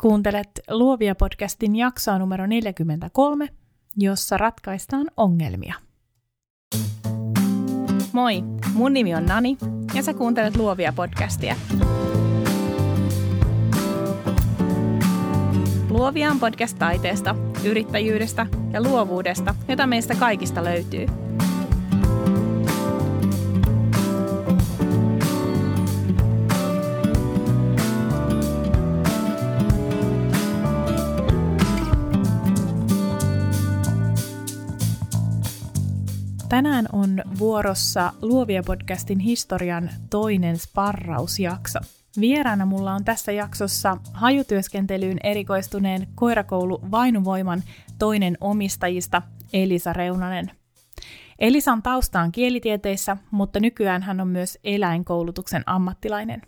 Kuuntelet Luovia podcastin jaksoa numero 43, jossa ratkaistaan ongelmia. Moi, mun nimi on Nani ja sä kuuntelet Luovia podcastia. Luovia on podcast taiteesta, yrittäjyydestä ja luovuudesta, jota meistä kaikista löytyy – Tänään on vuorossa Luovia podcastin historian toinen sparrausjakso. Vieraana mulla on tässä jaksossa hajutyöskentelyyn erikoistuneen koirakoulu Vainuvoiman toinen omistajista Elisa Reunanen. Elisan tausta on kielitieteissä, mutta nykyään hän on myös eläinkoulutuksen ammattilainen.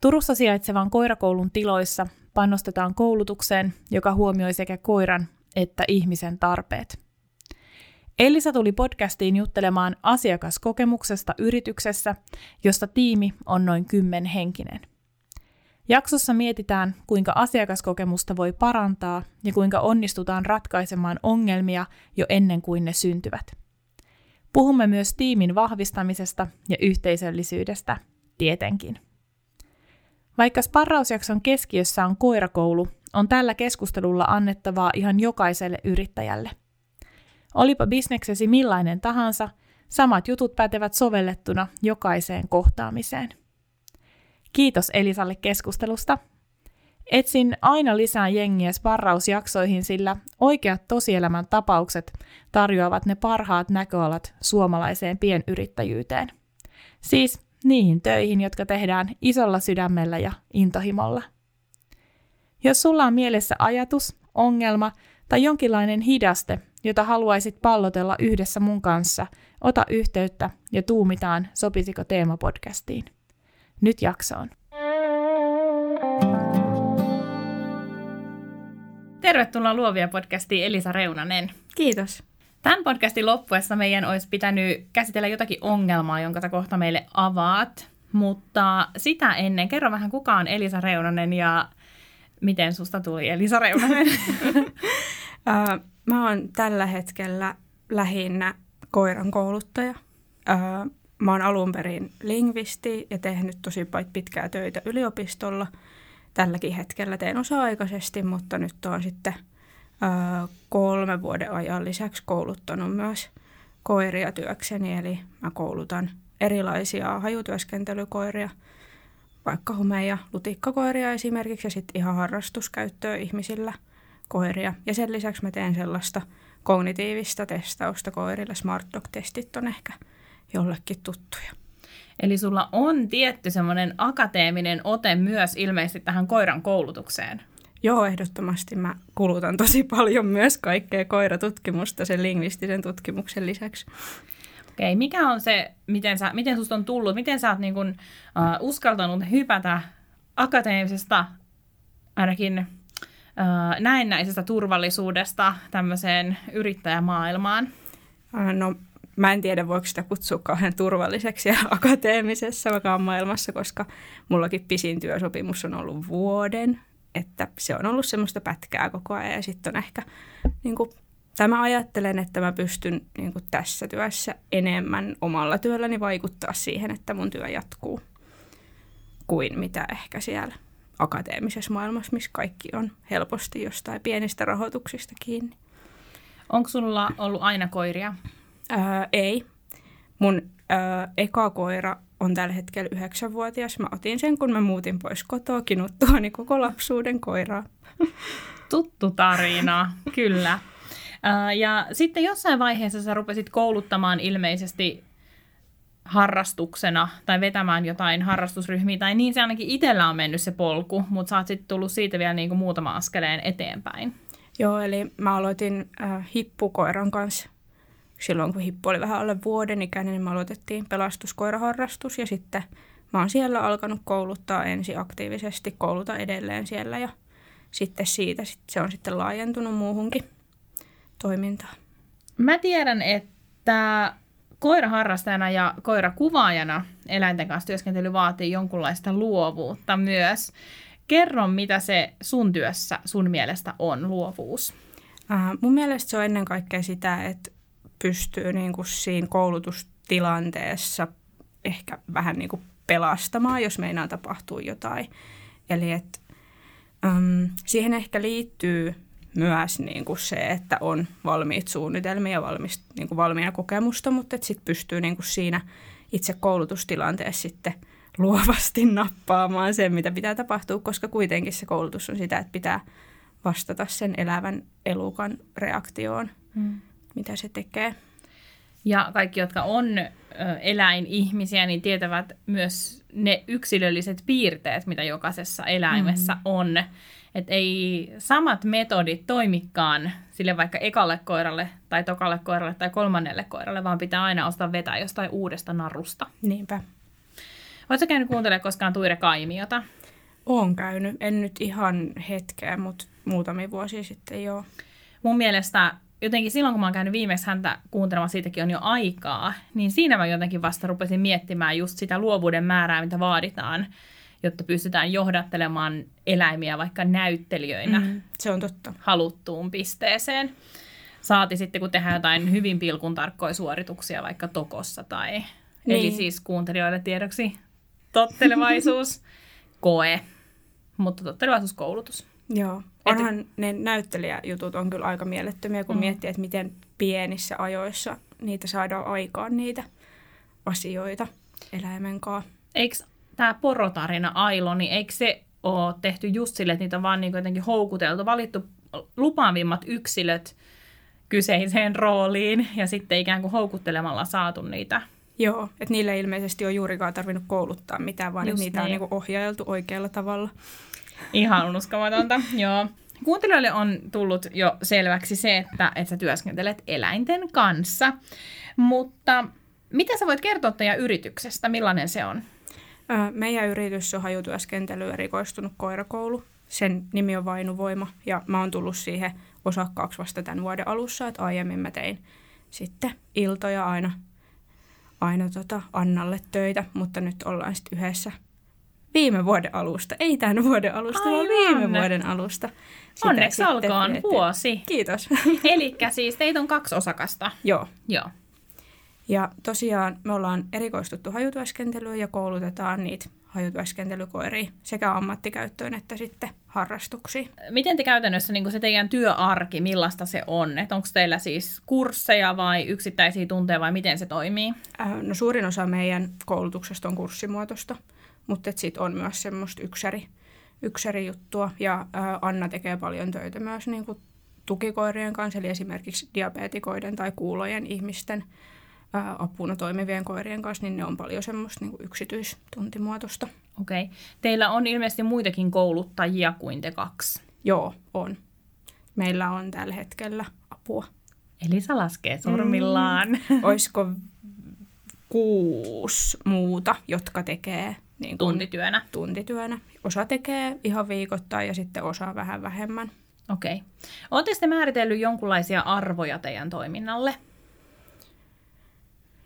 Turussa sijaitsevan koirakoulun tiloissa panostetaan koulutukseen, joka huomioi sekä koiran että ihmisen tarpeet. Elisa tuli podcastiin juttelemaan asiakaskokemuksesta yrityksessä, josta tiimi on noin kymmenhenkinen. Jaksossa mietitään, kuinka asiakaskokemusta voi parantaa ja kuinka onnistutaan ratkaisemaan ongelmia jo ennen kuin ne syntyvät. Puhumme myös tiimin vahvistamisesta ja yhteisöllisyydestä, tietenkin. Vaikka sparrausjakson keskiössä on koirakoulu, on tällä keskustelulla annettavaa ihan jokaiselle yrittäjälle – Olipa bisneksesi millainen tahansa, samat jutut pätevät sovellettuna jokaiseen kohtaamiseen. Kiitos Elisalle keskustelusta. Etsin aina lisää jengiä sparrausjaksoihin, sillä oikeat tosielämän tapaukset tarjoavat ne parhaat näköalat suomalaiseen pienyrittäjyyteen. Siis niihin töihin, jotka tehdään isolla sydämellä ja intohimolla. Jos sulla on mielessä ajatus, ongelma tai jonkinlainen hidaste, jota haluaisit pallotella yhdessä mun kanssa, ota yhteyttä ja tuumitaan, sopisiko teemapodcastiin. Nyt jaksoon. Tervetuloa Luovia podcastiin Elisa Reunanen. Kiitos. Tämän podcastin loppuessa meidän olisi pitänyt käsitellä jotakin ongelmaa, jonka sä kohta meille avaat. Mutta sitä ennen, kerro vähän kuka on Elisa Reunanen ja miten susta tuli Elisa Reunanen? Mä oon tällä hetkellä lähinnä koiran kouluttaja. Mä oon alun perin lingvisti ja tehnyt tosi pitkää töitä yliopistolla. Tälläkin hetkellä teen osa-aikaisesti, mutta nyt oon sitten kolme vuoden ajan lisäksi kouluttanut myös koiria työkseni. Eli mä koulutan erilaisia hajutyöskentelykoiria, vaikka hume- ja lutikkakoiria esimerkiksi, ja sitten ihan harrastuskäyttöä ihmisillä – koiria. Ja sen lisäksi mä teen sellaista kognitiivista testausta koirille. Smart Dog-testit on ehkä jollekin tuttuja. Eli sulla on tietty semmoinen akateeminen ote myös ilmeisesti tähän koiran koulutukseen. Joo, ehdottomasti mä kulutan tosi paljon myös kaikkea koiratutkimusta sen lingvistisen tutkimuksen lisäksi. Okei, mikä on se, miten, sä, miten susta on tullut, miten sä oot niin kun, uh, uskaltanut hypätä akateemisesta ainakin näennäisestä turvallisuudesta tämmöiseen yrittäjämaailmaan? No mä en tiedä, voiko sitä kutsua kauhean turvalliseksi ja akateemisessa maailmassa, koska mullakin pisin työsopimus on ollut vuoden, että se on ollut semmoista pätkää koko ajan ja sitten on ehkä, niin kuin, tai mä ajattelen, että mä pystyn niin kuin tässä työssä enemmän omalla työlläni vaikuttaa siihen, että mun työ jatkuu kuin mitä ehkä siellä akateemisessa maailmassa, missä kaikki on helposti jostain pienistä rahoituksista kiinni. Onko sulla ollut aina koiria? Ää, ei. Mun ää, eka koira on tällä hetkellä yhdeksänvuotias. Mä otin sen, kun mä muutin pois kotoa kinuttuani koko lapsuuden koiraa. Tuttu tarina, kyllä. Ja sitten jossain vaiheessa sä rupesit kouluttamaan ilmeisesti harrastuksena tai vetämään jotain harrastusryhmiä, tai niin se ainakin itsellä on mennyt se polku, mutta sä oot sitten tullut siitä vielä niin kuin muutama askeleen eteenpäin. Joo, eli mä aloitin äh, hippukoiran kanssa silloin, kun hippu oli vähän alle vuoden ikäinen, niin me aloitettiin pelastuskoiraharrastus ja sitten mä oon siellä alkanut kouluttaa ensi aktiivisesti, kouluta edelleen siellä ja sitten siitä sit se on sitten laajentunut muuhunkin toimintaan. Mä tiedän, että koiraharrastajana ja koirakuvaajana eläinten kanssa työskentely vaatii jonkunlaista luovuutta myös. kerro, mitä se sun työssä sun mielestä on luovuus. Äh, mun mielestä se on ennen kaikkea sitä, että pystyy niin kuin siinä koulutustilanteessa ehkä vähän niin kuin pelastamaan, jos meinaa tapahtuu jotain. Eli että äm, siihen ehkä liittyy myös niin kuin se, että on valmiit suunnitelmia ja valmis, niin kuin valmiina kokemusta, mutta sitten pystyy niin kuin siinä itse koulutustilanteessa sitten luovasti nappaamaan sen, mitä pitää tapahtua, koska kuitenkin se koulutus on sitä, että pitää vastata sen elävän elukan reaktioon, hmm. mitä se tekee. Ja kaikki, jotka on eläinihmisiä, niin tietävät myös ne yksilölliset piirteet, mitä jokaisessa eläimessä mm. on. Että ei samat metodit toimikaan sille vaikka ekalle koiralle tai tokalle koiralle tai kolmannelle koiralle, vaan pitää aina ostaa vetää jostain uudesta narusta. Niinpä. Oletko käynyt kuuntelemaan koskaan Tuire Kaimiota? Olen käynyt. En nyt ihan hetkeä, mutta muutamia vuosia sitten joo. Mun mielestä jotenkin silloin, kun mä oon käynyt viimeksi häntä kuuntelemaan, siitäkin on jo aikaa, niin siinä mä jotenkin vasta rupesin miettimään just sitä luovuuden määrää, mitä vaaditaan, jotta pystytään johdattelemaan eläimiä vaikka näyttelijöinä mm, se on totta. haluttuun pisteeseen. Saati sitten, kun tehdään jotain hyvin pilkun tarkkoja suorituksia vaikka tokossa tai... Niin. Eli siis kuuntelijoille tiedoksi tottelevaisuus, koe, mutta tottelevaisuuskoulutus. Joo. Onhan Et... ne näyttelijäjutut on kyllä aika mielettömiä, kun mm. miettii, että miten pienissä ajoissa niitä saadaan aikaan niitä asioita eläimen kanssa. Eikö tämä porotarina Ailo, niin eikö se ole tehty just sille, että niitä on vaan niin jotenkin houkuteltu, valittu lupaavimmat yksilöt kyseiseen rooliin ja sitten ikään kuin houkuttelemalla saatu niitä Joo, että niille ilmeisesti on juurikaan tarvinnut kouluttaa mitään, vaan niitä niin. on niin ohjailtu oikealla tavalla. Ihan uskomatonta, joo. Kuuntelijoille on tullut jo selväksi se, että, että sä työskentelet eläinten kanssa, mutta mitä sä voit kertoa teidän yrityksestä, millainen se on? Meidän yritys on hajutyöskentely erikoistunut koirakoulu. Sen nimi on Vainuvoima ja mä oon tullut siihen osakkaaksi vasta tämän vuoden alussa, että aiemmin mä tein sitten iltoja aina, aina tota Annalle töitä, mutta nyt ollaan sitten yhdessä viime vuoden alusta. Ei tämän vuoden alusta, Aivan. vaan viime vuoden alusta. Sitä Onneksi olkoon vuosi. Kiitos. Eli siis teitä on kaksi osakasta. Joo. Joo. Ja tosiaan me ollaan erikoistuttu hajutyöskentelyyn ja koulutetaan niitä hajutyöskentelykoiria sekä ammattikäyttöön että sitten harrastuksiin. Miten te käytännössä niin se teidän työarki, millaista se on? Onko teillä siis kursseja vai yksittäisiä tunteja vai miten se toimii? Äh, no suurin osa meidän koulutuksesta on kurssimuotoista mutta sitten on myös semmoista yksäri, yksärijuttua. Ja ää, Anna tekee paljon töitä myös niin kuin tukikoirien kanssa, eli esimerkiksi diabetikoiden tai kuulojen ihmisten ää, apuna toimivien koirien kanssa, niin ne on paljon semmoista niin kuin yksityistuntimuotoista. Okei. Okay. Teillä on ilmeisesti muitakin kouluttajia kuin te kaksi. Joo, on. Meillä on tällä hetkellä apua. Elisa laskee sormillaan. Mm. Olisiko kuusi muuta, jotka tekee niin kuin tuntityönä. tuntityönä. Osa tekee ihan viikoittain ja sitten osa vähän vähemmän. Okei. Okay. Oletteko te määritellyt jonkinlaisia arvoja teidän toiminnalle?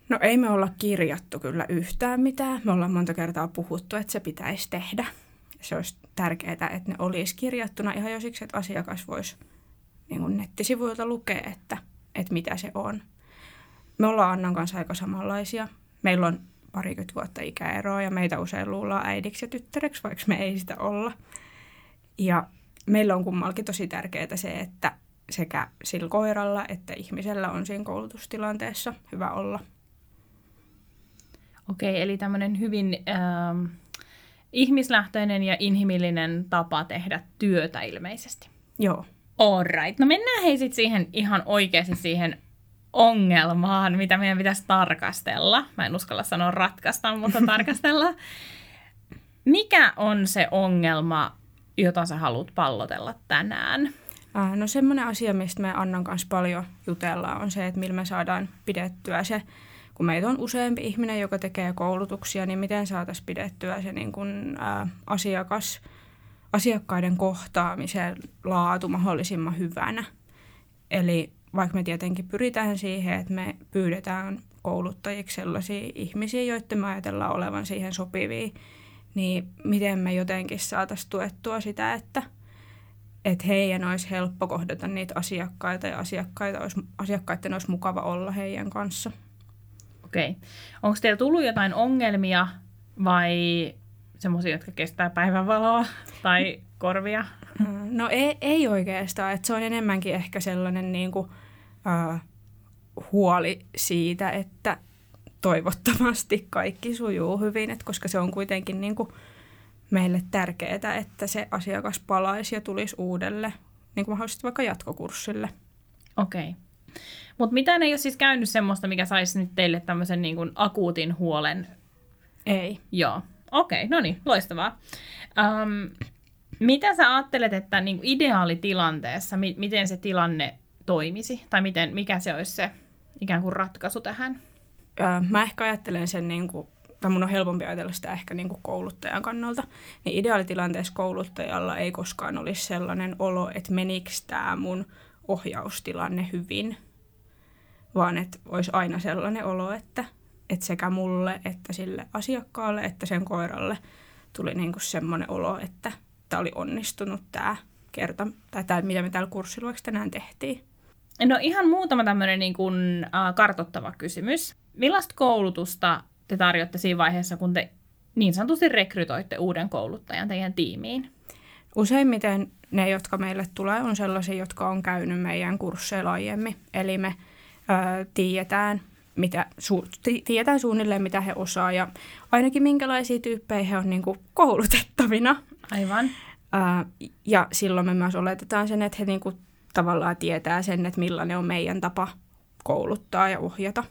No ei me olla kirjattu kyllä yhtään mitään. Me ollaan monta kertaa puhuttu, että se pitäisi tehdä. Se olisi tärkeää, että ne olisi kirjattuna ihan jo siksi, että asiakas voisi niin kuin nettisivuilta lukea, että, että mitä se on. Me ollaan Annan kanssa aika samanlaisia. Meillä on parikymmentä vuotta ikäeroa ja meitä usein luullaan äidiksi ja tyttäreksi, vaikka me ei sitä olla. Ja meillä on kummallakin tosi tärkeää se, että sekä sillä koiralla että ihmisellä on siinä koulutustilanteessa hyvä olla. Okei, eli tämmöinen hyvin ähm, ihmislähtöinen ja inhimillinen tapa tehdä työtä ilmeisesti. Joo. Alright. No mennään hei sitten siihen ihan oikeasti siihen ongelmaan, mitä meidän pitäisi tarkastella. Mä en uskalla sanoa ratkaista, mutta tarkastella. Mikä on se ongelma, jota sä haluat pallotella tänään? Äh, no semmoinen asia, mistä me Annan kanssa paljon jutellaan, on se, että millä me saadaan pidettyä se, kun meitä on useampi ihminen, joka tekee koulutuksia, niin miten saataisiin pidettyä se niin kuin, ää, asiakas, asiakkaiden kohtaamisen laatu mahdollisimman hyvänä. Eli vaikka me tietenkin pyritään siihen, että me pyydetään kouluttajiksi sellaisia ihmisiä, joiden me ajatellaan olevan siihen sopivia, niin miten me jotenkin saataisiin tuettua sitä, että, että heidän olisi helppo kohdata niitä asiakkaita ja asiakkaita olisi, asiakkaiden olisi mukava olla heidän kanssa. Okei. Okay. Onko teillä tullut jotain ongelmia vai semmoisia, jotka kestää päivänvaloa tai korvia? No ei, ei oikeastaan. että se on enemmänkin ehkä sellainen niin kuin, äh, huoli siitä, että toivottavasti kaikki sujuu hyvin, että koska se on kuitenkin niin kuin meille tärkeää, että se asiakas palaisi ja tulisi uudelle, niin kuin mahdollisesti vaikka jatkokurssille. Okei. Okay. Mutta mitä ei ole siis käynyt semmoista, mikä saisi nyt teille tämmöisen niin kuin akuutin huolen? Ei. Joo. Okei, okay, no niin, loistavaa. Um, mitä sä ajattelet, että niin kuin ideaalitilanteessa, mi- miten se tilanne toimisi? Tai miten, mikä se olisi se ikään kuin ratkaisu tähän? Öö, mä ehkä ajattelen sen, niin kuin, tai mun on helpompi ajatella sitä ehkä niin kuin kouluttajan kannalta. Niin ideaalitilanteessa kouluttajalla ei koskaan olisi sellainen olo, että menikö tämä mun ohjaustilanne hyvin, vaan että olisi aina sellainen olo, että, että sekä mulle että sille asiakkaalle että sen koiralle tuli niin kuin semmoinen olo, että tämä oli onnistunut tämä kerta, tai tämä, mitä me täällä kurssilla tänään tehtiin. No ihan muutama tämmöinen niin kuin, äh, kartottava kysymys. Millaista koulutusta te tarjotte siinä vaiheessa, kun te niin sanotusti rekrytoitte uuden kouluttajan teidän tiimiin? Useimmiten ne, jotka meille tulee, on sellaisia, jotka on käynyt meidän kursseilla aiemmin. Eli me ö, tiedetään, mitä, su, tiedetään suunnilleen, mitä he osaa ja ainakin minkälaisia tyyppejä he on niin kuin koulutettavina. Aivan. Ö, ja silloin me myös oletetaan sen, että he niin kuin tavallaan tietää sen, että millainen on meidän tapa kouluttaa ja ohjata.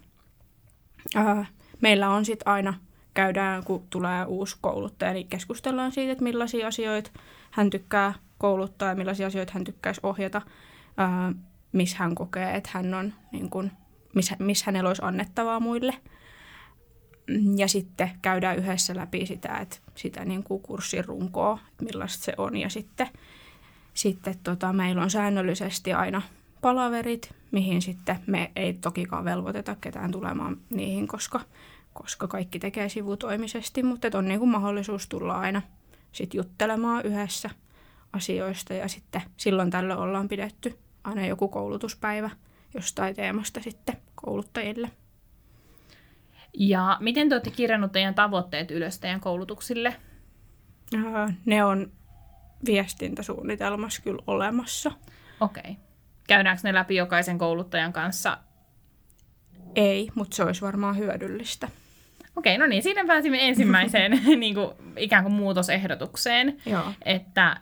Ö, meillä on sitten aina, käydään kun tulee uusi kouluttaja, niin keskustellaan siitä, että millaisia asioita hän tykkää kouluttaa ja millaisia asioita hän tykkäisi ohjata, missä hän kokee, että hän on, niin kuin, missä, missä hänellä olisi annettavaa muille. Ja sitten käydään yhdessä läpi sitä, että sitä niin kuin kurssin runkoa, millaista se on. Ja sitten, sitten tota, meillä on säännöllisesti aina palaverit, mihin sitten me ei tokikaan velvoiteta ketään tulemaan niihin, koska, koska kaikki tekee sivutoimisesti, mutta on niin kuin mahdollisuus tulla aina sit juttelemaan yhdessä asioista ja sitten silloin tällöin ollaan pidetty aina joku koulutuspäivä jostain teemasta sitten kouluttajille. Ja miten te olette kirjannut teidän tavoitteet ylös teidän koulutuksille? Ne on viestintäsuunnitelmassa kyllä olemassa. Okei. Okay. Käydäänkö ne läpi jokaisen kouluttajan kanssa? Ei, mutta se olisi varmaan hyödyllistä. Okei, no niin, siinä pääsimme ensimmäiseen niin kuin, ikään kuin muutosehdotukseen, Joo. että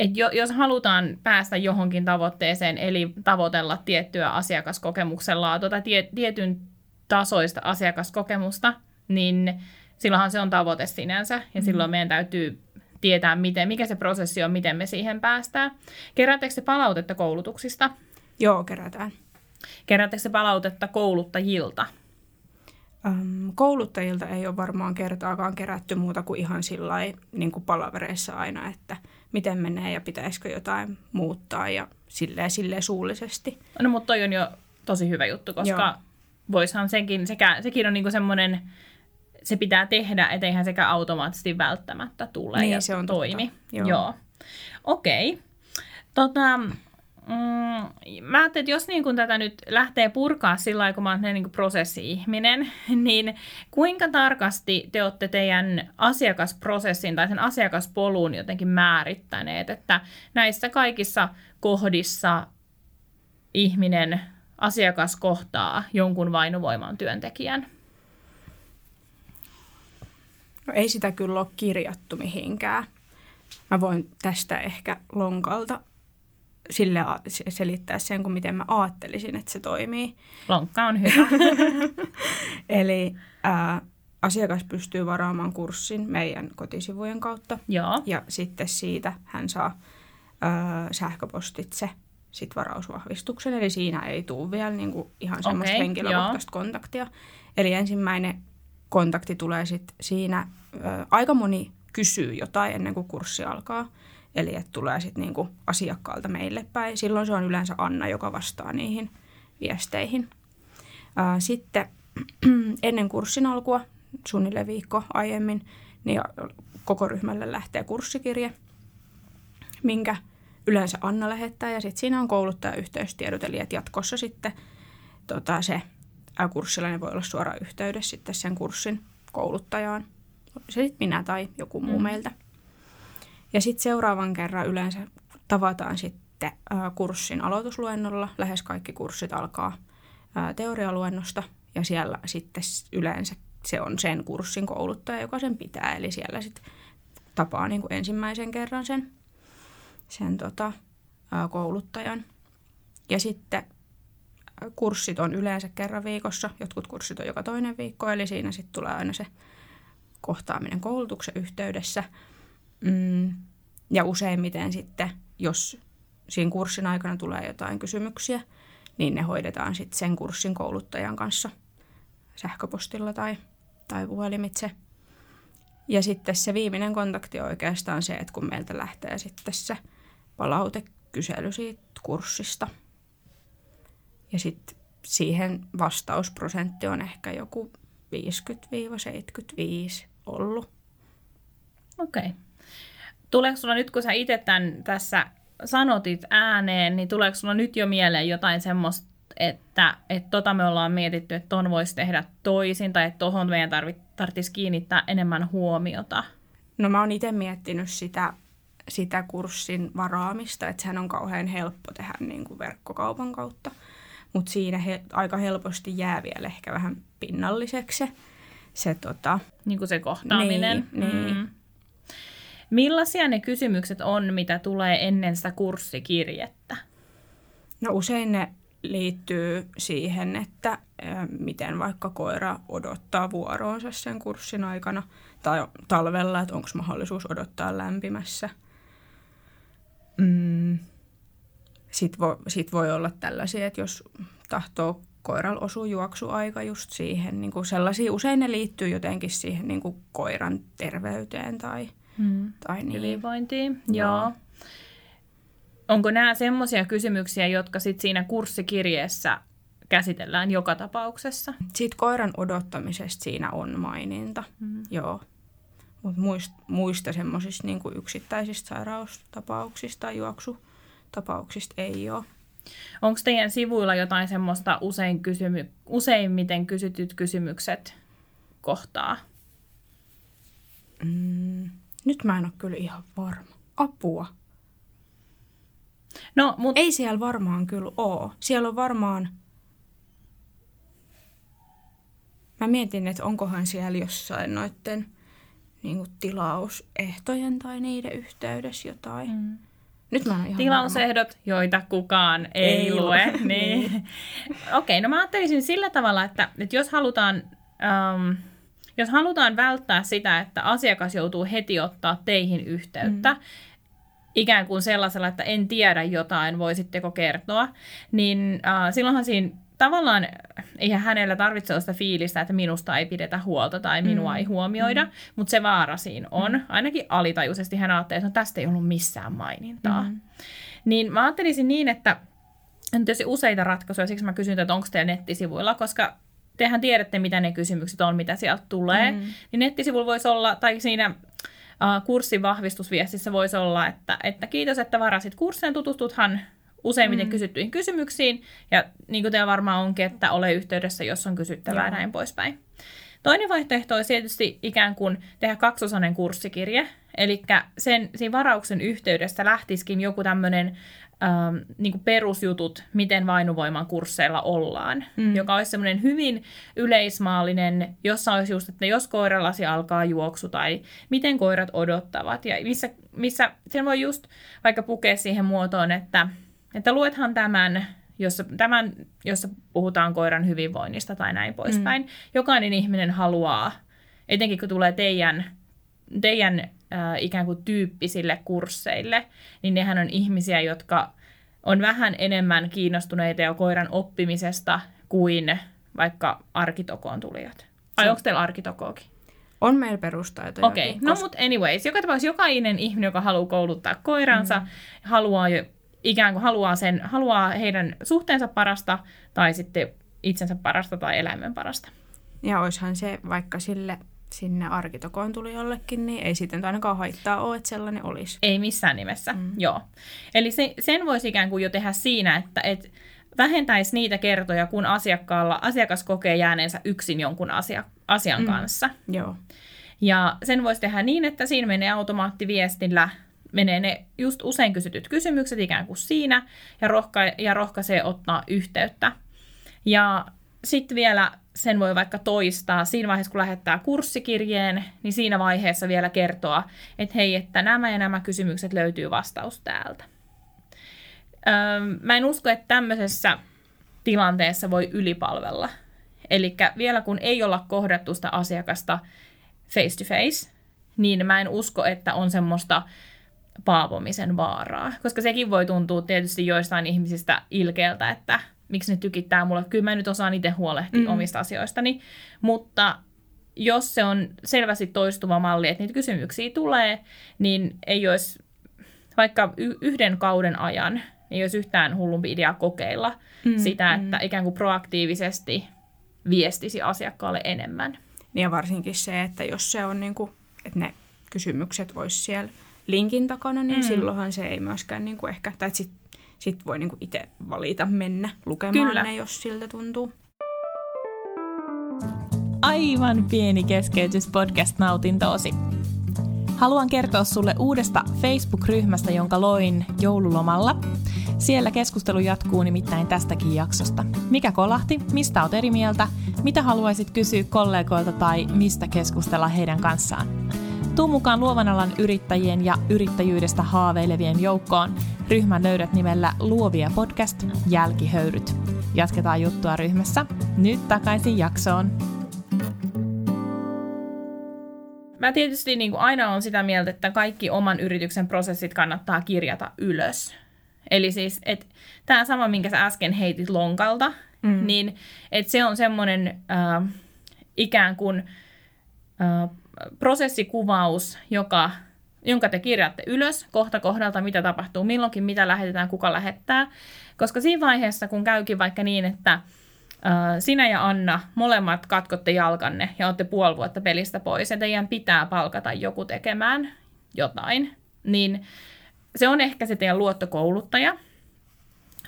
et jo, jos halutaan päästä johonkin tavoitteeseen, eli tavoitella tiettyä asiakaskokemuksen laatua tai tie, tietyn tasoista asiakaskokemusta, niin silloinhan se on tavoite sinänsä, ja mm-hmm. silloin meidän täytyy tietää, miten, mikä se prosessi on, miten me siihen päästään. Keräättekö se palautetta koulutuksista? Joo, kerätään. Kerättekö se palautetta kouluttajilta? Um, kouluttajilta ei ole varmaan kertaakaan kerätty muuta kuin ihan sillä niin palavereissa aina, että miten menee ja pitäisikö jotain muuttaa ja silleen, silleen suullisesti. No mutta toi on jo tosi hyvä juttu, koska Joo. voishan senkin, sekä, sekin on niinku semmoinen, se pitää tehdä, etteihän sekä automaattisesti välttämättä tule niin, ja se on toimi. Totta. Joo. Joo. Okei. Okay. Tota, Mm, mä ajattelin, että jos niin kun tätä nyt lähtee purkaa sillä lailla, kun mä olen niin prosessi-ihminen, niin kuinka tarkasti te olette teidän asiakasprosessin tai sen asiakaspolun jotenkin määrittäneet, että näissä kaikissa kohdissa ihminen, asiakas kohtaa jonkun vainuvoiman työntekijän? No ei sitä kyllä ole kirjattu mihinkään. Mä voin tästä ehkä lonkalta sille selittää sen, kuin miten mä ajattelisin, että se toimii. Lonkka on hyvä. Eli ää, asiakas pystyy varaamaan kurssin meidän kotisivujen kautta. Joo. Ja sitten siitä hän saa ää, sähköpostitse sit varausvahvistuksen. Eli siinä ei tule vielä niin kuin ihan semmoista okay, henkilökohtaista joo. kontaktia. Eli ensimmäinen kontakti tulee sitten siinä. Ää, aika moni kysyy jotain ennen kuin kurssi alkaa. Eli että tulee sitten niinku asiakkaalta meille päin. Silloin se on yleensä Anna, joka vastaa niihin viesteihin. Sitten ennen kurssin alkua, suunnilleen viikko aiemmin, niin koko ryhmälle lähtee kurssikirje, minkä yleensä Anna lähettää ja sitten siinä on kouluttajayhteystiedot, eli että jatkossa sitten tota, se kurssilainen voi olla suoraan yhteydessä sitten sen kurssin kouluttajaan. Se sitten minä tai joku muu mm. meiltä. Ja sitten seuraavan kerran yleensä tavataan sitten ää, kurssin aloitusluennolla. Lähes kaikki kurssit alkaa ää, teorialuennosta ja siellä sitten yleensä se on sen kurssin kouluttaja, joka sen pitää. Eli siellä sitten tapaa niin kuin ensimmäisen kerran sen, sen tota, ää, kouluttajan. Ja sitten kurssit on yleensä kerran viikossa, jotkut kurssit on joka toinen viikko, eli siinä sitten tulee aina se kohtaaminen koulutuksen yhteydessä. Mm, ja useimmiten sitten, jos siinä kurssin aikana tulee jotain kysymyksiä, niin ne hoidetaan sitten sen kurssin kouluttajan kanssa sähköpostilla tai, tai puhelimitse. Ja sitten se viimeinen kontakti on oikeastaan se, että kun meiltä lähtee sitten se palautekysely siitä kurssista. Ja sitten siihen vastausprosentti on ehkä joku 50-75 ollut. Okei. Okay. Tuleeko sulla nyt, kun sä itse tämän tässä sanotit ääneen, niin tuleeko sulla nyt jo mieleen jotain semmoista, että että tota me ollaan mietitty, että ton voisi tehdä toisin tai että tohon meidän tarvitsisi kiinnittää enemmän huomiota? No mä oon itse miettinyt sitä, sitä kurssin varaamista, että sehän on kauhean helppo tehdä niin kuin verkkokaupan kautta. Mutta siinä he, aika helposti jää vielä ehkä vähän pinnalliseksi se, se, tota, niin kuin se kohtaaminen. Niin, niin. Millaisia ne kysymykset on, mitä tulee ennen sitä kurssikirjettä? No usein ne liittyy siihen, että miten vaikka koira odottaa vuoroonsa sen kurssin aikana tai talvella, että onko mahdollisuus odottaa lämpimässä. Mm. Sitten voi, sit voi olla tällaisia, että jos tahtoo koiralla osuu juoksuaika just siihen, niin kuin sellaisia, usein ne liittyy jotenkin siihen niin kuin koiran terveyteen tai – mm. tai niin. hyvinvointiin. Joo. Joo. Onko nämä semmoisia kysymyksiä, jotka sit siinä kurssikirjeessä käsitellään joka tapauksessa? Siitä koiran odottamisesta siinä on maininta, mm. joo. Mutta muista, muista semmoisista niin yksittäisistä sairaustapauksista tai juoksutapauksista ei ole. Onko teidän sivuilla jotain semmoista usein kysymy- useimmiten kysytyt kysymykset kohtaa? Mm. Nyt mä en ole kyllä ihan varma. Apua. No, mut... Ei siellä varmaan kyllä ole. Siellä on varmaan... Mä mietin, että onkohan siellä jossain noitten niin tilausehtojen tai niiden yhteydessä jotain. Mm. Nyt mä ihan Tilausehdot, varma. joita kukaan ei, ei lue. lue. niin. Okei, okay, no mä ajattelisin sillä tavalla, että, että jos halutaan... Um, jos halutaan välttää sitä, että asiakas joutuu heti ottaa teihin yhteyttä, mm. ikään kuin sellaisella, että en tiedä jotain, voisitteko kertoa, niin äh, silloinhan siinä tavallaan eihän hänellä tarvitse olla sitä fiilistä, että minusta ei pidetä huolta tai minua mm. ei huomioida, mm. mutta se vaara siinä on. Mm. Ainakin alitajuisesti hän ajattelee, että no, tästä ei ollut missään mainintaa. Mm. Niin mä ajattelisin niin, että on tietysti useita ratkaisuja, siksi mä kysyn, että onko teillä nettisivuilla, koska tehän tiedätte, mitä ne kysymykset on, mitä sieltä tulee, mm. niin nettisivulla voisi olla, tai siinä uh, kurssin vahvistusviestissä voisi olla, että, että kiitos, että varasit kursseen, tutustuthan useimmiten mm. kysyttyihin kysymyksiin, ja niin kuin teillä varmaan onkin, että ole yhteydessä, jos on kysyttävää ja näin poispäin. Toinen vaihtoehto olisi tietysti ikään kuin tehdä kaksosainen kurssikirje, eli sen siinä varauksen yhteydessä lähtisikin joku tämmöinen ähm, niin kuin perusjutut, miten vainuvoiman kursseilla ollaan, mm. joka olisi semmoinen hyvin yleismaallinen, jossa olisi just, että jos koiralasi alkaa juoksu tai miten koirat odottavat ja missä, missä sen voi just vaikka pukea siihen muotoon, että, että luethan tämän jossa, tämän, jossa puhutaan koiran hyvinvoinnista tai näin poispäin. Mm. Jokainen ihminen haluaa, etenkin kun tulee teidän, teidän äh, ikään kuin tyyppisille kursseille, niin nehän on ihmisiä, jotka on vähän enemmän kiinnostuneita jo koiran oppimisesta kuin vaikka arkitokoon tulijat. Ai onko teillä arkitokoakin? On meillä perustaitoja. Okei, okay. no mutta anyways, joka tapauksessa jokainen ihminen, joka haluaa kouluttaa koiransa, mm. haluaa jo, ikään kuin haluaa, sen, haluaa heidän suhteensa parasta tai sitten itsensä parasta tai eläimen parasta. Ja oishan se vaikka sille sinne arkitokoon tuli jollekin, niin ei sitten ainakaan haittaa ole, että sellainen olisi. Ei missään nimessä, mm. joo. Eli se, sen voisi ikään kuin jo tehdä siinä, että et vähentäisi niitä kertoja, kun asiakkaalla, asiakas kokee jääneensä yksin jonkun asia, asian mm. kanssa. Joo. Ja sen voisi tehdä niin, että siinä menee automaattiviestillä, menee ne just usein kysytyt kysymykset ikään kuin siinä, ja, rohka, ja rohkaisee ottaa yhteyttä. Ja sitten vielä sen voi vaikka toistaa siinä vaiheessa, kun lähettää kurssikirjeen, niin siinä vaiheessa vielä kertoa, että hei, että nämä ja nämä kysymykset löytyy vastaus täältä. Öö, mä en usko, että tämmöisessä tilanteessa voi ylipalvella. Eli vielä kun ei olla kohdattu sitä asiakasta face to face, niin mä en usko, että on semmoista paapomisen vaaraa. Koska sekin voi tuntua tietysti joistain ihmisistä ilkeältä, että miksi ne tykittää mulle. Kyllä mä nyt osaan itse huolehtia mm. omista asioistani, mutta jos se on selvästi toistuva malli, että niitä kysymyksiä tulee, niin ei olisi vaikka y- yhden kauden ajan, ei olisi yhtään hullumpi idea kokeilla mm, sitä, että mm. ikään kuin proaktiivisesti viestisi asiakkaalle enemmän. Niin ja varsinkin se, että jos se on niin kuin, että ne kysymykset olisi siellä linkin takana, niin mm. silloinhan se ei myöskään niin kuin ehkä, tai sit sitten voi niinku itse valita mennä lukemaan Kyllä. ne, jos siltä tuntuu. Aivan pieni keskeytys podcast-nautintoosi. Haluan kertoa sulle uudesta Facebook-ryhmästä, jonka loin joululomalla. Siellä keskustelu jatkuu nimittäin tästäkin jaksosta. Mikä kolahti, mistä olet eri mieltä, mitä haluaisit kysyä kollegoilta tai mistä keskustella heidän kanssaan. Tuu mukaan luovan alan yrittäjien ja yrittäjyydestä haaveilevien joukkoon. Ryhmän löydät nimellä Luovia podcast Jälkihöyryt. Jatketaan juttua ryhmässä. Nyt takaisin jaksoon. Mä tietysti niin kuin aina on sitä mieltä, että kaikki oman yrityksen prosessit kannattaa kirjata ylös. Eli siis, että tämä sama, minkä sä äsken heitit lonkalta, mm. niin että se on semmoinen äh, ikään kuin äh, prosessikuvaus, joka, jonka te kirjaatte ylös kohta kohdalta, mitä tapahtuu milloinkin, mitä lähetetään, kuka lähettää. Koska siinä vaiheessa, kun käykin vaikka niin, että sinä ja Anna molemmat katkotte jalkanne ja olette puoli vuotta pelistä pois ja teidän pitää palkata joku tekemään jotain, niin se on ehkä se teidän luottokouluttaja –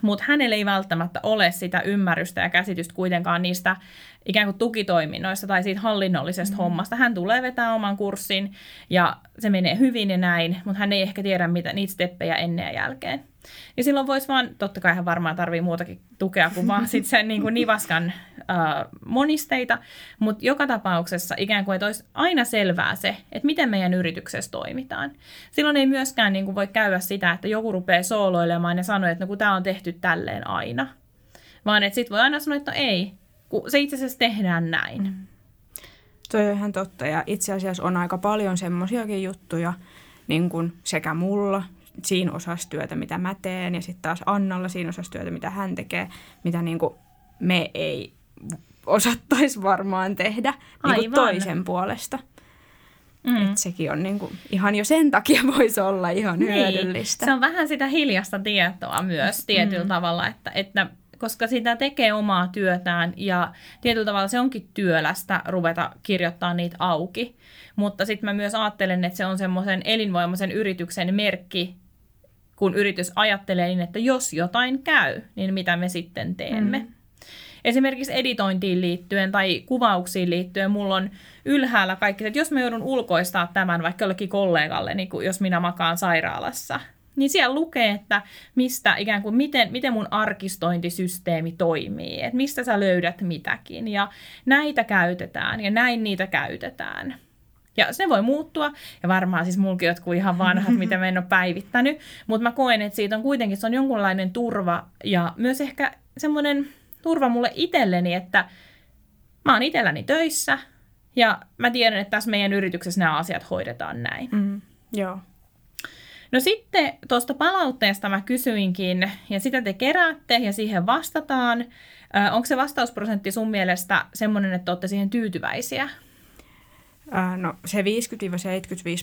mutta hänellä ei välttämättä ole sitä ymmärrystä ja käsitystä kuitenkaan niistä ikään kuin tukitoiminnoista tai siitä hallinnollisesta mm. hommasta. Hän tulee vetää oman kurssin ja se menee hyvin ja näin, mutta hän ei ehkä tiedä mitä, niitä steppejä ennen ja jälkeen. Ja silloin voisi vaan, totta kai hän varmaan tarvii muutakin tukea kuin vaan sit sen niin kuin nivaskan äh, monisteita, mutta joka tapauksessa ikään kuin, että olisi aina selvää se, että miten meidän yrityksessä toimitaan. Silloin ei myöskään niin kuin voi käydä sitä, että joku rupeaa sooloilemaan ja sanoo, että no kun tämä on tehty tälleen aina. Vaan että sitten voi aina sanoa, että no ei, kun se itse asiassa tehdään näin. Mm. Toi on ihan totta ja itse asiassa on aika paljon semmoisiakin juttuja, niin kuin sekä mulla siinä osassa työtä, mitä mä teen, ja sitten taas Annalla siinä osassa työtä, mitä hän tekee, mitä niin kuin me ei osattaisi varmaan tehdä niin kuin toisen puolesta. Mm. Et sekin on niin kuin, ihan jo sen takia voisi olla ihan niin. hyödyllistä. Se on vähän sitä hiljasta tietoa myös tietyllä mm. tavalla, että, että koska sitä tekee omaa työtään ja tietyllä tavalla se onkin työlästä ruveta kirjoittaa niitä auki. Mutta sitten mä myös ajattelen, että se on semmoisen elinvoimaisen yrityksen merkki, kun yritys ajattelee niin, että jos jotain käy, niin mitä me sitten teemme. Mm. Esimerkiksi editointiin liittyen tai kuvauksiin liittyen mulla on ylhäällä kaikki, että jos mä joudun ulkoistaa tämän vaikka jollekin kollegalle, niin jos minä makaan sairaalassa, niin siellä lukee, että mistä ikään kuin miten, miten mun arkistointisysteemi toimii, että mistä sä löydät mitäkin ja näitä käytetään ja näin niitä käytetään. Ja se voi muuttua, ja varmaan siis mulkin jotkut ihan vanhat, mitä mä en ole päivittänyt, mutta mä koen, että siitä on kuitenkin se on jonkunlainen turva ja myös ehkä semmoinen turva mulle itselleni, että mä oon itselläni töissä ja mä tiedän, että tässä meidän yrityksessä nämä asiat hoidetaan näin. Mm, joo. No sitten tuosta palautteesta mä kysyinkin, ja sitä te keräätte ja siihen vastataan. Onko se vastausprosentti sun mielestä semmoinen, että olette siihen tyytyväisiä? No se 50-75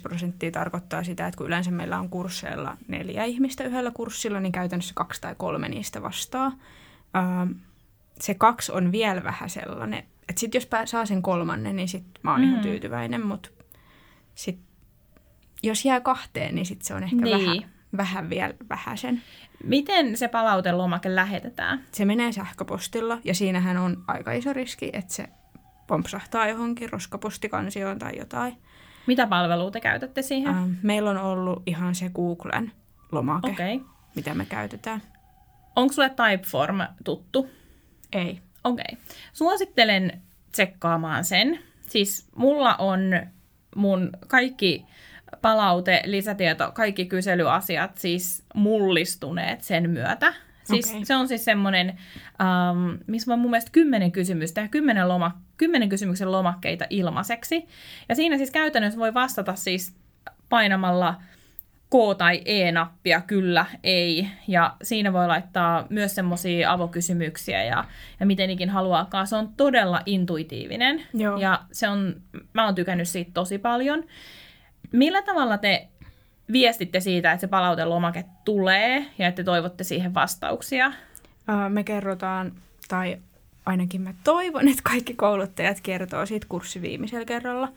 prosenttia tarkoittaa sitä, että kun yleensä meillä on kursseilla neljä ihmistä yhdellä kurssilla, niin käytännössä kaksi tai kolme niistä vastaa. Se kaksi on vielä vähän sellainen, että sitten jos saa sen kolmannen, niin sitten mä oon mm. ihan tyytyväinen, mutta sit, jos jää kahteen, niin sitten se on ehkä niin. vähän, vähän vielä vähäsen. Miten se palautelomake lähetetään? Se menee sähköpostilla ja siinähän on aika iso riski, että se pompsahtaa johonkin roskapostikansioon tai jotain. Mitä palvelua te käytätte siihen? Ähm, meillä on ollut ihan se Googlen lomake, okay. mitä me käytetään. Onko sulle Typeform tuttu? Ei. Okei. Okay. Suosittelen tsekkaamaan sen. Siis mulla on mun kaikki palaute, lisätieto, kaikki kyselyasiat siis mullistuneet sen myötä. Siis okay. Se on siis semmoinen, um, missä on mun mielestä kymmenen kysymystä ja kymmenen, loma, kymmenen kysymyksen lomakkeita ilmaiseksi. Ja siinä siis käytännössä voi vastata siis painamalla K- tai E-nappia, kyllä, ei. Ja siinä voi laittaa myös semmoisia avokysymyksiä ja, ja miten ikin haluaakaan. Se on todella intuitiivinen Joo. ja se on, mä oon tykännyt siitä tosi paljon. Millä tavalla te viestitte siitä, että se palautelomake tulee ja että toivotte siihen vastauksia? Me kerrotaan, tai ainakin mä toivon, että kaikki kouluttajat kertoo siitä kurssi viimeisellä kerralla.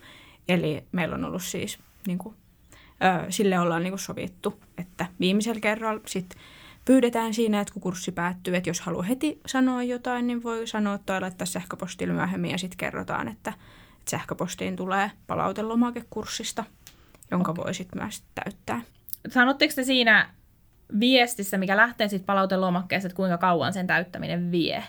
Eli meillä on ollut siis, niin kuin, sille ollaan niin kuin sovittu, että viimeisellä kerralla sitten pyydetään siinä, että kun kurssi päättyy, että jos haluaa heti sanoa jotain, niin voi sanoa tai laittaa sähköpostille myöhemmin ja sitten kerrotaan, että, että sähköpostiin tulee palautelomake kurssista – jonka okay. voisit myös täyttää. Sanotteko te siinä viestissä, mikä lähtee sitten palautelomakkeesta, että kuinka kauan sen täyttäminen vie?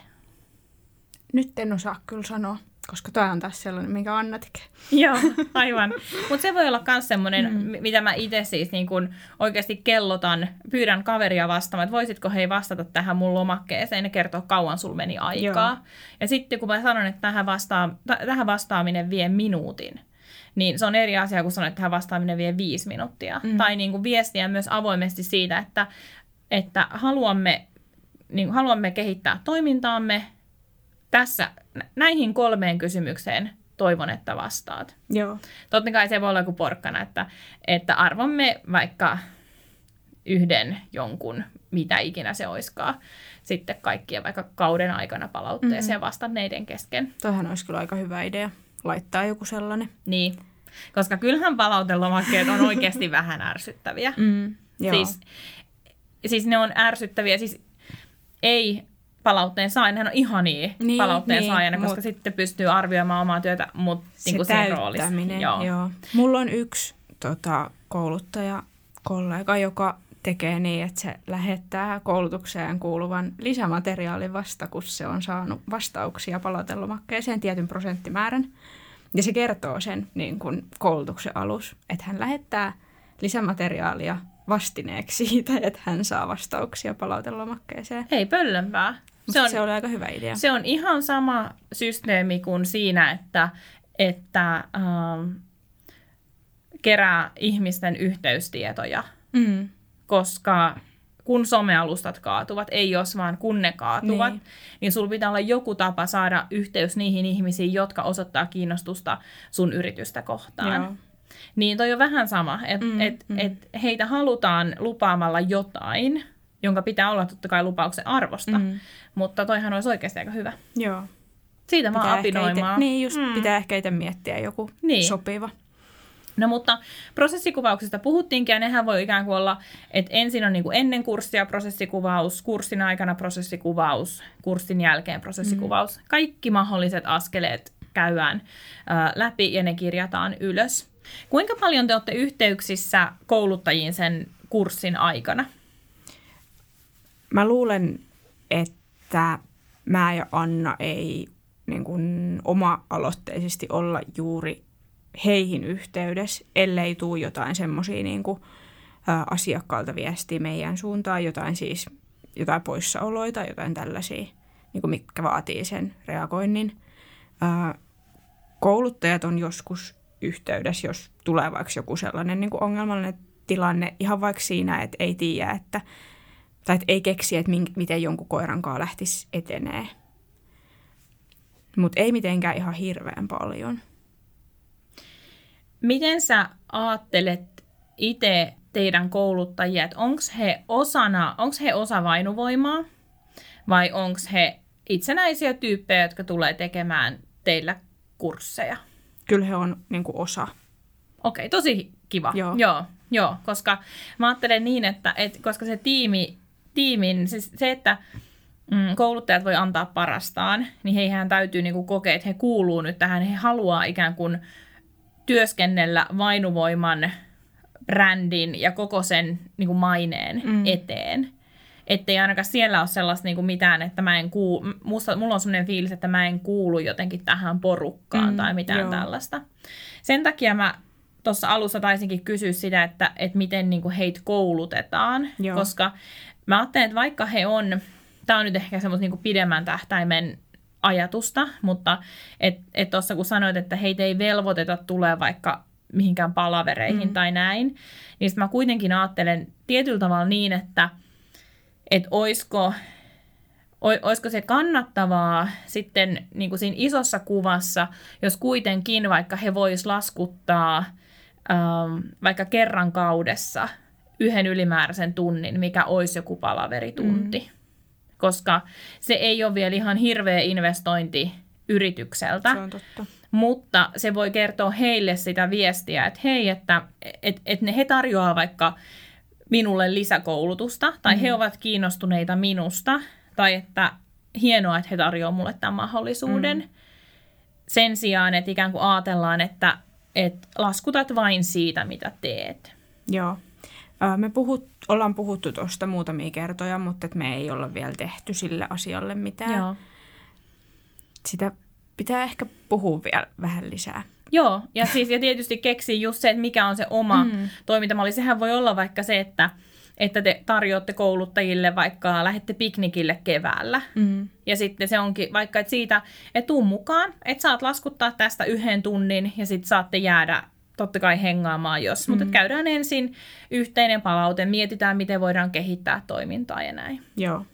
Nyt en osaa kyllä sanoa, koska tämä on taas sellainen, minkä Anna tekee. Joo, aivan. Mutta se voi olla myös semmoinen, mm. mitä mä itse siis niin kun oikeasti kellotan, pyydän kaveria vastaamaan, että voisitko hei vastata tähän mun lomakkeeseen ja kertoa kauan sul meni aikaa. Joo. Ja sitten kun mä sanon, että tähän, vastaa, tähän vastaaminen vie minuutin, niin se on eri asia kuin sanoa, että tähän vastaaminen vie viisi minuuttia. Mm. Tai niin kuin viestiä myös avoimesti siitä, että, että haluamme, niin kuin haluamme kehittää toimintaamme tässä näihin kolmeen kysymykseen toivon, että vastaat. Joo. Totta kai se voi olla joku porkkana, että, että arvomme vaikka yhden jonkun, mitä ikinä se oiskaan, sitten kaikkien vaikka kauden aikana palautteeseen mm-hmm. vastanneiden kesken. Toihan olisi kyllä aika hyvä idea laittaa joku sellainen. Niin, koska kyllähän palautelomakkeet on oikeasti vähän ärsyttäviä. Mm, joo. Siis, siis ne on ärsyttäviä, siis ei palautteen saajana, hän on ihania niin, palautteen niin, saajana, koska mut, sitten pystyy arvioimaan omaa työtä, mutta niin kuin sen roolissa. Joo. joo. Mulla on yksi tota, kouluttaja, kollega, joka tekee niin, että se lähettää koulutukseen kuuluvan lisämateriaalin vasta, kun se on saanut vastauksia palautelomakkeeseen tietyn prosenttimäärän. Ja se kertoo sen niin kuin koulutuksen alus, että hän lähettää lisämateriaalia vastineeksi siitä, että hän saa vastauksia palautelomakkeeseen. Ei pöllönpää. Se, on, se oli aika hyvä idea. Se on ihan sama systeemi kuin siinä, että, että ähm, kerää ihmisten yhteystietoja. Mm koska kun somealustat kaatuvat, ei jos vaan kun ne kaatuvat, niin, niin sulla pitää olla joku tapa saada yhteys niihin ihmisiin, jotka osoittaa kiinnostusta sun yritystä kohtaan. Joo. Niin toi on vähän sama, että mm, et, mm. et heitä halutaan lupaamalla jotain, jonka pitää olla totta kai lupauksen arvosta, mm. mutta toihan olisi oikeasti aika hyvä. Joo. Siitä pitää mä apinoimaan. Ite, niin, just mm. pitää ehkä itse miettiä joku niin. sopiva. No mutta prosessikuvauksista puhuttiinkin ja nehän voi ikään kuin olla, että ensin on niin kuin ennen kurssia prosessikuvaus, kurssin aikana prosessikuvaus, kurssin jälkeen prosessikuvaus. Mm. Kaikki mahdolliset askeleet käydään ä, läpi ja ne kirjataan ylös. Kuinka paljon te olette yhteyksissä kouluttajiin sen kurssin aikana? Mä luulen, että mä ja Anna ei niin kuin oma-aloitteisesti olla juuri heihin yhteydessä, ellei tule jotain semmoisia niin asiakkaalta viestiä meidän suuntaan, jotain siis jotain poissaoloita, jotain tällaisia, niin kuin mitkä vaatii sen reagoinnin. Ää, kouluttajat on joskus yhteydessä, jos tulee vaikka joku sellainen niin kuin ongelmallinen tilanne, ihan vaikka siinä, että ei tiedä, että, tai että ei keksi, että miten jonkun koiran kanssa lähtisi etenee. Mutta ei mitenkään ihan hirveän paljon. Miten sä ajattelet itse teidän kouluttajia, että onko he osana, onko he osa vainuvoimaa vai onko he itsenäisiä tyyppejä, jotka tulee tekemään teillä kursseja? Kyllä he on niin kuin osa. Okei, tosi kiva. Joo. Joo, joo, koska mä ajattelen niin, että, että koska se tiimi, tiimin, siis se, että mm, kouluttajat voi antaa parastaan, niin heihän täytyy niin kuin kokea, että he kuuluu nyt tähän, he haluaa ikään kuin työskennellä vainuvoiman brändin ja koko sen niin kuin maineen mm. eteen. Että ei ainakaan siellä ole sellaista niin kuin mitään, että mä en kuulu, musta, mulla on sellainen fiilis, että mä en kuulu jotenkin tähän porukkaan mm, tai mitään joo. tällaista. Sen takia mä tuossa alussa taisinkin kysyä sitä, että, että miten niin kuin heitä koulutetaan, joo. koska mä ajattelen, että vaikka he on, tämä on nyt ehkä semmoista niin pidemmän tähtäimen ajatusta, mutta että et tuossa kun sanoit, että heitä ei velvoiteta tulee vaikka mihinkään palavereihin mm. tai näin, niin mä kuitenkin ajattelen tietyllä tavalla niin, että et oisko, oisko se kannattavaa sitten niin kuin siinä isossa kuvassa, jos kuitenkin vaikka he vois laskuttaa ähm, vaikka kerran kaudessa yhden ylimääräisen tunnin, mikä olisi joku palaveritunti. Mm. Koska se ei ole vielä ihan hirveä investointi yritykseltä. Se on totta. Mutta se voi kertoa heille sitä viestiä, että hei, että et, et ne he tarjoaa vaikka minulle lisäkoulutusta, tai mm-hmm. he ovat kiinnostuneita minusta, tai että hienoa, että he tarjoavat mulle tämän mahdollisuuden. Mm. Sen sijaan, että ikään kuin ajatellaan, että, että laskutat vain siitä, mitä teet. Joo. Me puhut, ollaan puhuttu tuosta muutamia kertoja, mutta me ei olla vielä tehty sille asialle mitään. Joo. Sitä pitää ehkä puhua vielä vähän lisää. Joo, ja, siis, ja tietysti keksii just se, että mikä on se oma mm. toimintamalli. Sehän voi olla vaikka se, että, että te tarjoatte kouluttajille vaikka lähette piknikille keväällä. Mm. Ja sitten se onkin vaikka, että siitä, että tuu mukaan, että saat laskuttaa tästä yhden tunnin ja sitten saatte jäädä totta kai hengaamaan jos. Mm. Mutta käydään ensin yhteinen palaute, mietitään miten voidaan kehittää toimintaa ja näin. Joo.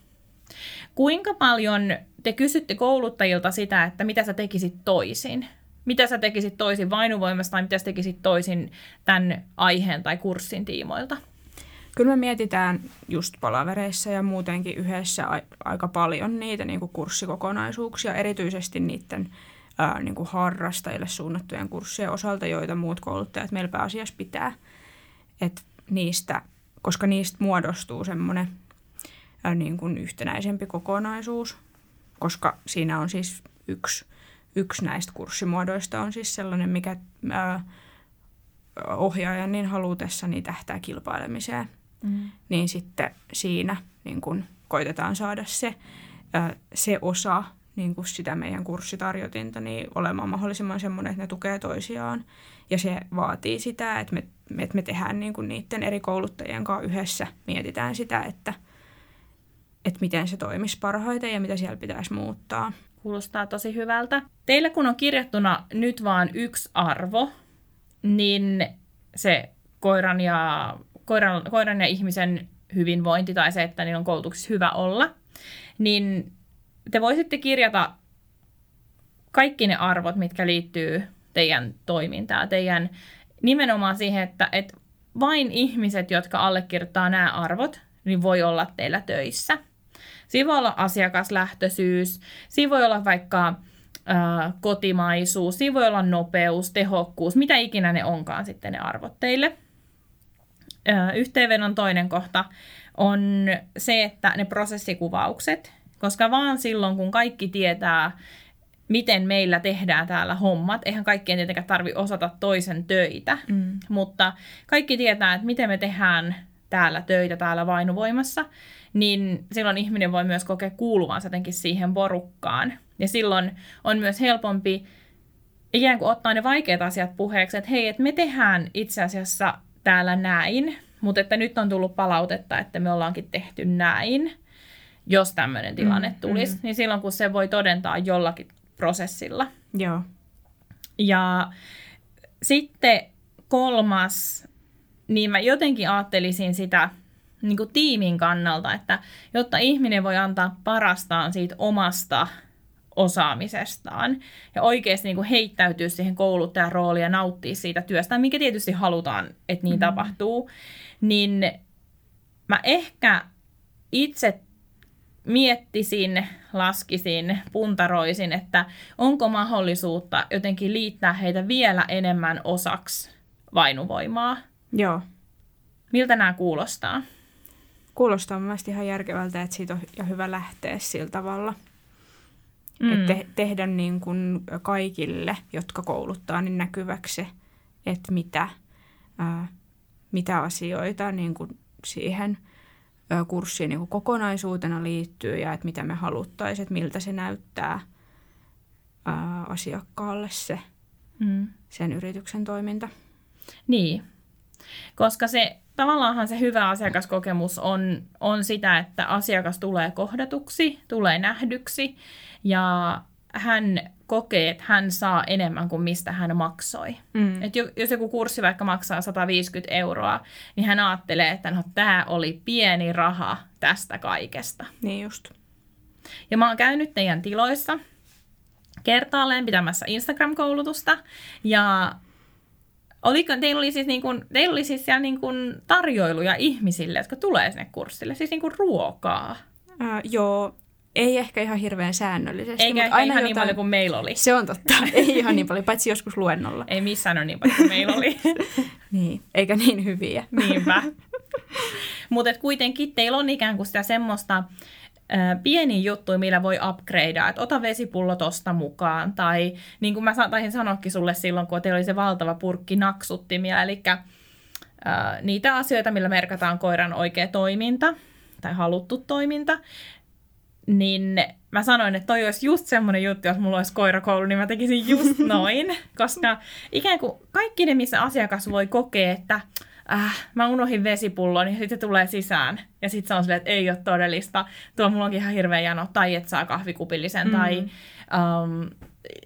Kuinka paljon te kysytte kouluttajilta sitä, että mitä sä tekisit toisin? Mitä sä tekisit toisin vainuvoimasta tai mitä sä tekisit toisin tämän aiheen tai kurssin tiimoilta? Kyllä me mietitään just palavereissa ja muutenkin yhdessä a- aika paljon niitä niin kuin kurssikokonaisuuksia, erityisesti niiden ää, niin kuin harrastajille suunnattujen kurssien osalta, joita muut kouluttajat meillä pääasiassa pitää. Et niistä, koska niistä muodostuu semmoinen niin kuin yhtenäisempi kokonaisuus, koska siinä on siis yksi, yksi näistä kurssimuodoista on siis sellainen, mikä ää, ohjaajan niin halutessa niin tähtää kilpailemiseen. Mm. Niin sitten siinä niin kun koitetaan saada se, ää, se osa niin kuin sitä meidän kurssitarjotinta niin olemaan mahdollisimman semmoinen, että ne tukee toisiaan. Ja se vaatii sitä, että me, että me tehdään niin kuin niiden eri kouluttajien kanssa yhdessä, mietitään sitä, että – että miten se toimisi parhaiten ja mitä siellä pitäisi muuttaa. Kuulostaa tosi hyvältä. Teillä kun on kirjattuna nyt vain yksi arvo, niin se koiran ja, koiran, koiran ja ihmisen hyvinvointi tai se, että niillä on koulutuksessa hyvä olla, niin te voisitte kirjata kaikki ne arvot, mitkä liittyy teidän toimintaan, teidän nimenomaan siihen, että, että vain ihmiset, jotka allekirjoittaa nämä arvot, niin voi olla teillä töissä – Siinä voi olla asiakaslähtöisyys, siinä voi olla vaikka äh, kotimaisuus, siinä voi olla nopeus, tehokkuus, mitä ikinä ne onkaan sitten ne arvot teille. Äh, yhteenvedon toinen kohta on se, että ne prosessikuvaukset, koska vaan silloin, kun kaikki tietää, miten meillä tehdään täällä hommat. Eihän kaikkien tietenkään tarvi osata toisen töitä, mm. mutta kaikki tietää, että miten me tehdään täällä töitä täällä vainuvoimassa niin silloin ihminen voi myös kokea kuuluvansa jotenkin siihen porukkaan. Ja silloin on myös helpompi ikään kuin ottaa ne vaikeat asiat puheeksi, että hei, että me tehdään itse asiassa täällä näin, mutta että nyt on tullut palautetta, että me ollaankin tehty näin, jos tämmöinen tilanne mm, tulisi, mm. niin silloin kun se voi todentaa jollakin prosessilla. Joo. Ja sitten kolmas, niin mä jotenkin ajattelisin sitä niin kuin tiimin kannalta, että jotta ihminen voi antaa parastaan siitä omasta osaamisestaan ja oikeasti niin kuin heittäytyä siihen kouluttajan rooliin ja nauttia siitä työstä, mikä tietysti halutaan, että niin mm-hmm. tapahtuu, niin mä ehkä itse miettisin, laskisin, puntaroisin, että onko mahdollisuutta jotenkin liittää heitä vielä enemmän osaksi vainuvoimaa. Joo. Miltä nämä kuulostaa? Kuulostaa mielestäni ihan järkevältä, että siitä on ja hyvä lähteä sillä tavalla. Mm. Että te- tehdä niin kuin kaikille, jotka kouluttaa, niin näkyväksi että mitä, ää, mitä asioita niin kuin siihen kurssiin niin kuin kokonaisuutena liittyy ja että mitä me haluttaisiin, että miltä se näyttää ää, asiakkaalle se mm. sen yrityksen toiminta. Niin, koska se tavallaanhan se hyvä asiakaskokemus on, on sitä, että asiakas tulee kohdatuksi, tulee nähdyksi ja hän kokee, että hän saa enemmän kuin mistä hän maksoi. Mm. Et jos joku kurssi vaikka maksaa 150 euroa, niin hän ajattelee, että no tämä oli pieni raha tästä kaikesta. Niin just. Ja mä oon käynyt teidän tiloissa kertaalleen pitämässä Instagram-koulutusta ja Oliko, teillä oli siis, niin kuin, teillä oli siis siellä niin kuin tarjoiluja ihmisille, jotka tulee sinne kurssille, siis niin kuin ruokaa? Äh, joo, ei ehkä ihan hirveän säännöllisesti. Eikä mutta aina ihan niin jotain... niin paljon kuin meillä oli. Se on totta. Ei ihan niin paljon, paitsi joskus luennolla. Ei missään ole niin paljon kuin meillä oli. niin, eikä niin hyviä. Niinpä. mutta kuitenkin teillä on ikään kuin sitä semmoista pieni juttu, millä voi upgradea, että ota vesipullo tosta mukaan, tai niin kuin mä taisin sanoakin sulle silloin, kun teillä oli se valtava purkki naksuttimia, eli äh, niitä asioita, millä merkataan koiran oikea toiminta, tai haluttu toiminta, niin mä sanoin, että toi olisi just semmoinen juttu, jos mulla olisi koirakoulu, niin mä tekisin just noin, koska ikään kuin kaikki ne, missä asiakas voi kokea, että äh, mä unohin vesipullon ja sitten tulee sisään. Ja sitten se on silleen, että ei ole todellista. Tuo mulla onkin ihan hirveä jano. Tai että saa kahvikupillisen. Mm. Tai, um,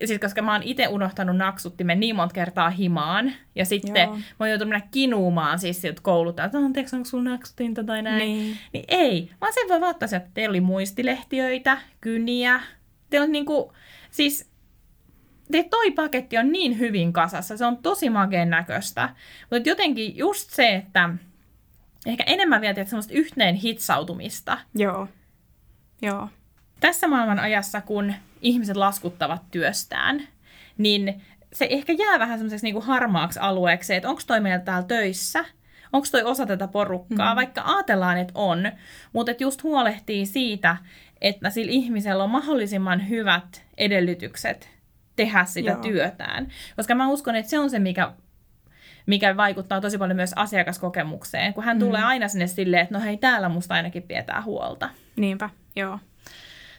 siis koska mä oon itse unohtanut naksuttimen niin monta kertaa himaan. Ja sitten Joo. mä oon joutunut mennä kinuumaan siis siltä koululta, että anteeksi, onko sulla naksutinta tai näin. Niin. niin ei, vaan sen voi vaattaa että teillä oli muistilehtiöitä, kyniä. Teillä on niinku, siis te toi paketti on niin hyvin kasassa, se on tosi makeen näköistä. Mutta jotenkin just se, että ehkä enemmän vielä että semmoista yhteen hitsautumista. Joo. Joo. Tässä maailman ajassa, kun ihmiset laskuttavat työstään, niin se ehkä jää vähän semmoiseksi niinku harmaaksi alueeksi, että onko toi meillä täällä töissä, onko toi osa tätä porukkaa, mm. vaikka ajatellaan, että on, mutta että just huolehtii siitä, että sillä ihmisellä on mahdollisimman hyvät edellytykset tehdä sitä Joo. työtään. Koska mä uskon, että se on se, mikä, mikä vaikuttaa tosi paljon myös asiakaskokemukseen, kun hän mm. tulee aina sinne silleen, että no hei, täällä musta ainakin pidetään huolta. Niinpä, joo.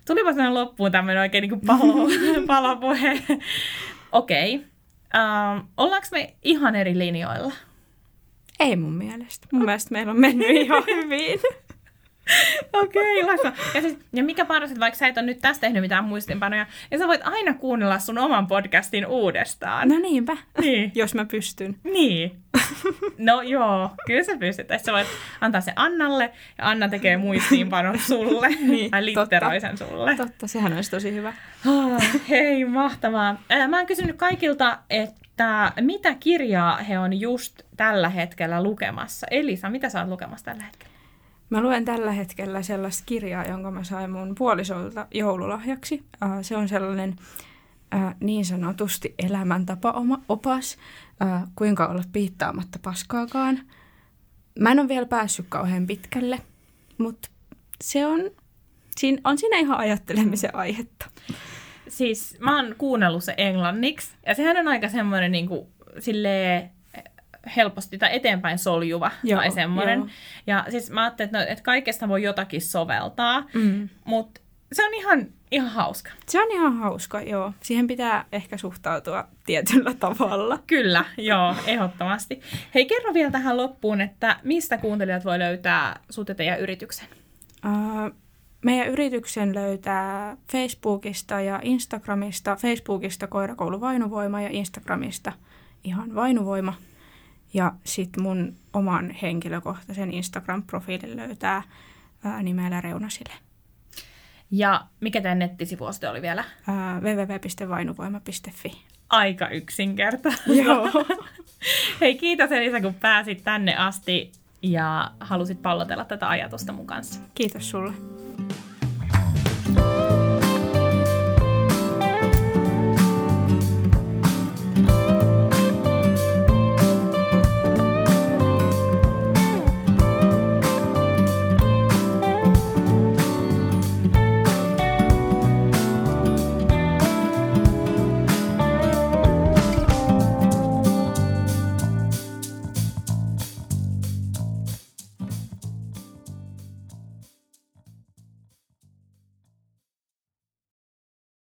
Tulipa sinne loppuun tämmöinen oikein niin palo, palopuhe. Okei. okay. Um, ähm, ollaanko me ihan eri linjoilla? Ei mun mielestä. Mun mielestä meillä on mennyt ihan hyvin. Okei, okay, ja, siis, ja mikä paras, että vaikka sä et ole nyt tästä tehnyt mitään muistinpanoja, ja sä voit aina kuunnella sun oman podcastin uudestaan. No niinpä, niin. jos mä pystyn. Niin. No joo, kyllä sä pystyt. Sä voit antaa se Annalle, ja Anna tekee muistiinpanot sulle, niin, tai litteroi sen sulle. Totta, sehän olisi tosi hyvä. Oh, hei, mahtavaa. Mä oon kysynyt kaikilta, että mitä kirjaa he on just tällä hetkellä lukemassa. Elisa, mitä sä oot lukemassa tällä hetkellä? Mä luen tällä hetkellä sellaista kirjaa, jonka mä sain mun puolisolta joululahjaksi. Se on sellainen niin sanotusti elämäntapa oma opas, kuinka olla piittaamatta paskaakaan. Mä en ole vielä päässyt kauhean pitkälle, mutta se on, siinä, on siinä ihan ajattelemisen aihetta. Siis mä oon kuunnellut se englanniksi, ja sehän on aika semmoinen niin kuin, silleen, helposti tai eteenpäin soljuva joo, tai semmoinen. Joo. Ja siis mä ajattelin, että, no, että kaikesta voi jotakin soveltaa, mm. mutta se on ihan, ihan hauska. Se on ihan hauska, joo. Siihen pitää ehkä suhtautua tietyllä tavalla. Kyllä, joo, ehdottomasti. Hei, kerro vielä tähän loppuun, että mistä kuuntelijat voi löytää sut ja teidän yrityksen? Uh, meidän yrityksen löytää Facebookista ja Instagramista. Facebookista Koirakoulu Vainuvoima ja Instagramista ihan Vainuvoima. Ja sitten mun oman henkilökohtaisen Instagram-profiilin löytää ää, nimellä Reunasille. Ja mikä tämä nettisivuoste oli vielä? www.vainuvoima.fi. Aika yksinkertaista. Joo. Hei, kiitos Elisa, kun pääsit tänne asti ja halusit pallotella tätä ajatusta mun kanssa. Kiitos sulle.